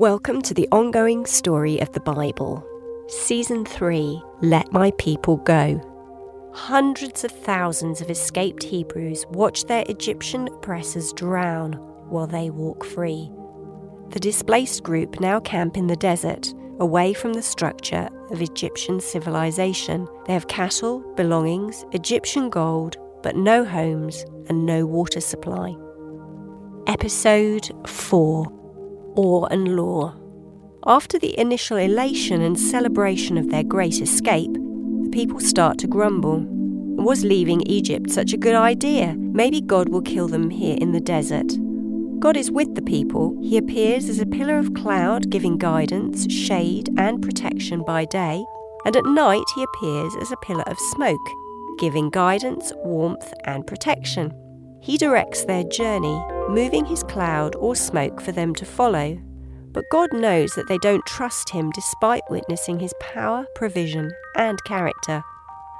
Welcome to the ongoing story of the Bible. Season 3 Let My People Go. Hundreds of thousands of escaped Hebrews watch their Egyptian oppressors drown while they walk free. The displaced group now camp in the desert, away from the structure of Egyptian civilization. They have cattle, belongings, Egyptian gold, but no homes and no water supply. Episode 4 awe and law. After the initial elation and celebration of their great escape, the people start to grumble. Was leaving Egypt such a good idea? Maybe God will kill them here in the desert. God is with the people. He appears as a pillar of cloud, giving guidance, shade, and protection by day, and at night he appears as a pillar of smoke, giving guidance, warmth, and protection. He directs their journey, moving his cloud or smoke for them to follow. But God knows that they don't trust him despite witnessing his power, provision, and character.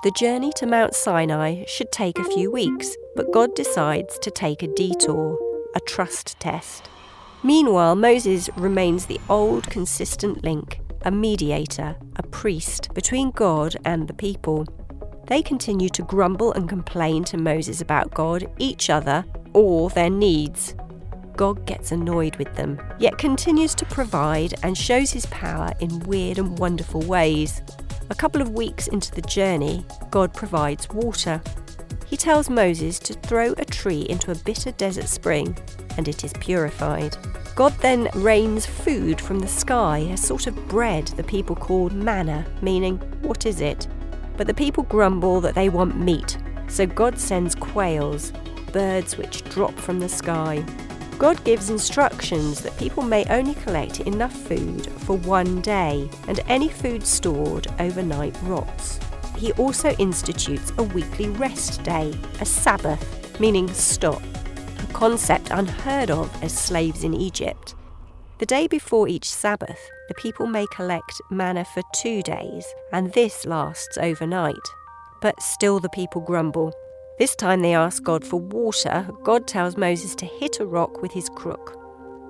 The journey to Mount Sinai should take a few weeks, but God decides to take a detour, a trust test. Meanwhile, Moses remains the old consistent link, a mediator, a priest between God and the people. They continue to grumble and complain to Moses about God, each other, or their needs. God gets annoyed with them, yet continues to provide and shows his power in weird and wonderful ways. A couple of weeks into the journey, God provides water. He tells Moses to throw a tree into a bitter desert spring, and it is purified. God then rains food from the sky, a sort of bread the people call manna, meaning, what is it? But the people grumble that they want meat, so God sends quails, birds which drop from the sky. God gives instructions that people may only collect enough food for one day, and any food stored overnight rots. He also institutes a weekly rest day, a Sabbath, meaning stop, a concept unheard of as slaves in Egypt. The day before each Sabbath, the people may collect manna for two days, and this lasts overnight. But still the people grumble. This time they ask God for water. God tells Moses to hit a rock with his crook.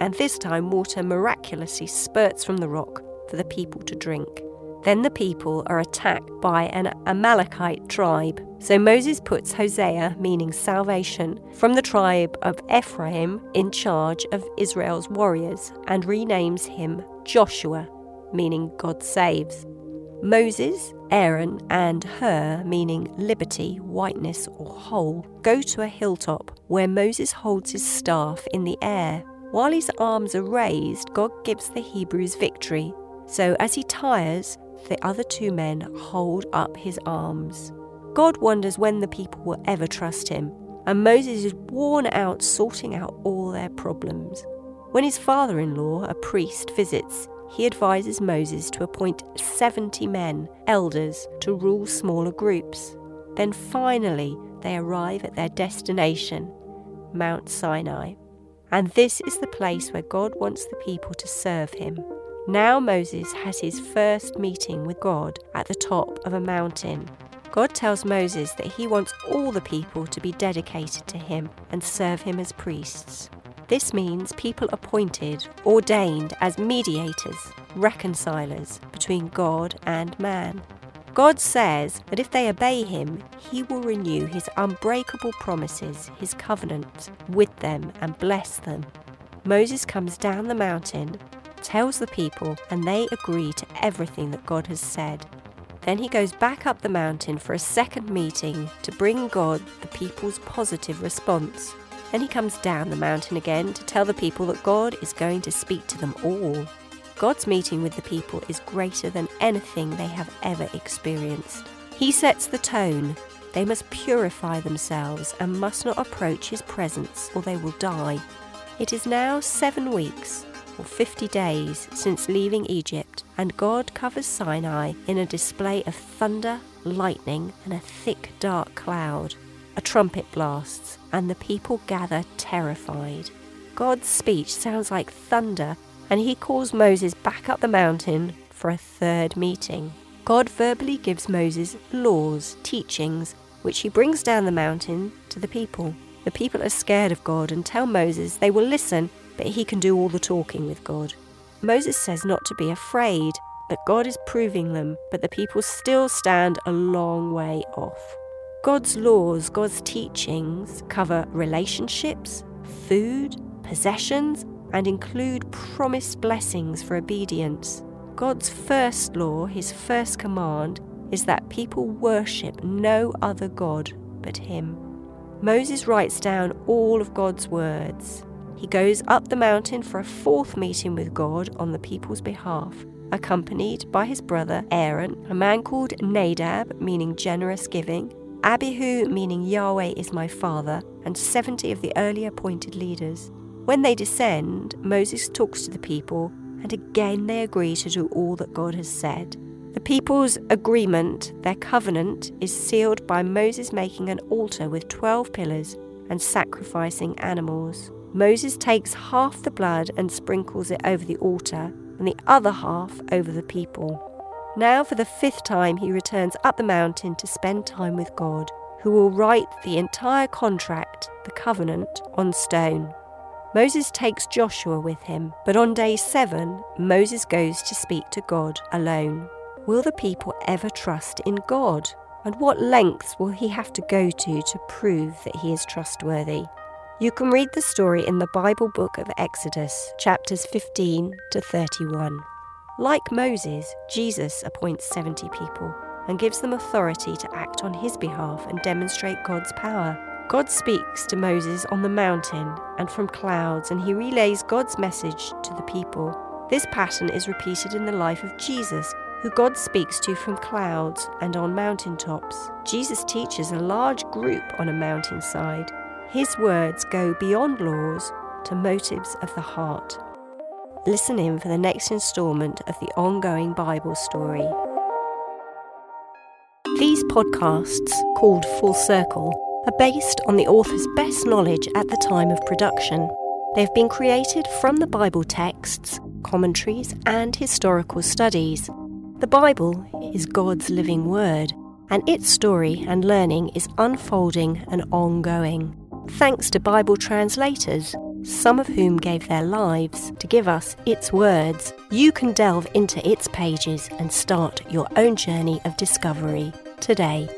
And this time water miraculously spurts from the rock for the people to drink. Then the people are attacked by an Amalekite tribe. So Moses puts Hosea, meaning salvation, from the tribe of Ephraim in charge of Israel's warriors and renames him Joshua, meaning God saves. Moses, Aaron, and Hur, meaning liberty, whiteness, or whole, go to a hilltop where Moses holds his staff in the air. While his arms are raised, God gives the Hebrews victory. So as he tires, the other two men hold up his arms. God wonders when the people will ever trust him, and Moses is worn out sorting out all their problems. When his father in law, a priest, visits, he advises Moses to appoint 70 men, elders, to rule smaller groups. Then finally, they arrive at their destination, Mount Sinai. And this is the place where God wants the people to serve him. Now Moses has his first meeting with God at the top of a mountain. God tells Moses that he wants all the people to be dedicated to him and serve him as priests. This means people appointed, ordained as mediators, reconcilers between God and man. God says that if they obey him, he will renew his unbreakable promises, his covenant with them, and bless them. Moses comes down the mountain tells the people, and they agree to everything that God has said. Then he goes back up the mountain for a second meeting to bring God the people's positive response. Then he comes down the mountain again to tell the people that God is going to speak to them all. God's meeting with the people is greater than anything they have ever experienced. He sets the tone. They must purify themselves and must not approach his presence or they will die. It is now seven weeks or 50 days since leaving Egypt, and God covers Sinai in a display of thunder, lightning, and a thick dark cloud. A trumpet blasts, and the people gather terrified. God's speech sounds like thunder, and he calls Moses back up the mountain for a third meeting. God verbally gives Moses laws, teachings, which he brings down the mountain to the people. The people are scared of God and tell Moses they will listen but he can do all the talking with God. Moses says not to be afraid, that God is proving them, but the people still stand a long way off. God's laws, God's teachings cover relationships, food, possessions, and include promised blessings for obedience. God's first law, his first command, is that people worship no other God but him. Moses writes down all of God's words. He goes up the mountain for a fourth meeting with God on the people's behalf, accompanied by his brother Aaron, a man called Nadab, meaning generous giving, Abihu, meaning Yahweh is my father, and 70 of the early appointed leaders. When they descend, Moses talks to the people, and again they agree to do all that God has said. The people's agreement, their covenant, is sealed by Moses making an altar with 12 pillars and sacrificing animals. Moses takes half the blood and sprinkles it over the altar, and the other half over the people. Now, for the fifth time, he returns up the mountain to spend time with God, who will write the entire contract, the covenant, on stone. Moses takes Joshua with him, but on day seven, Moses goes to speak to God alone. Will the people ever trust in God? And what lengths will he have to go to to prove that he is trustworthy? You can read the story in the Bible book of Exodus, chapters 15 to 31. Like Moses, Jesus appoints 70 people and gives them authority to act on his behalf and demonstrate God's power. God speaks to Moses on the mountain and from clouds, and he relays God's message to the people. This pattern is repeated in the life of Jesus, who God speaks to from clouds and on mountaintops. Jesus teaches a large group on a mountainside. His words go beyond laws to motives of the heart. Listen in for the next instalment of the ongoing Bible story. These podcasts, called Full Circle, are based on the author's best knowledge at the time of production. They've been created from the Bible texts, commentaries, and historical studies. The Bible is God's living word, and its story and learning is unfolding and ongoing. Thanks to Bible translators some of whom gave their lives to give us its words, you can delve into its pages and start your own journey of discovery today.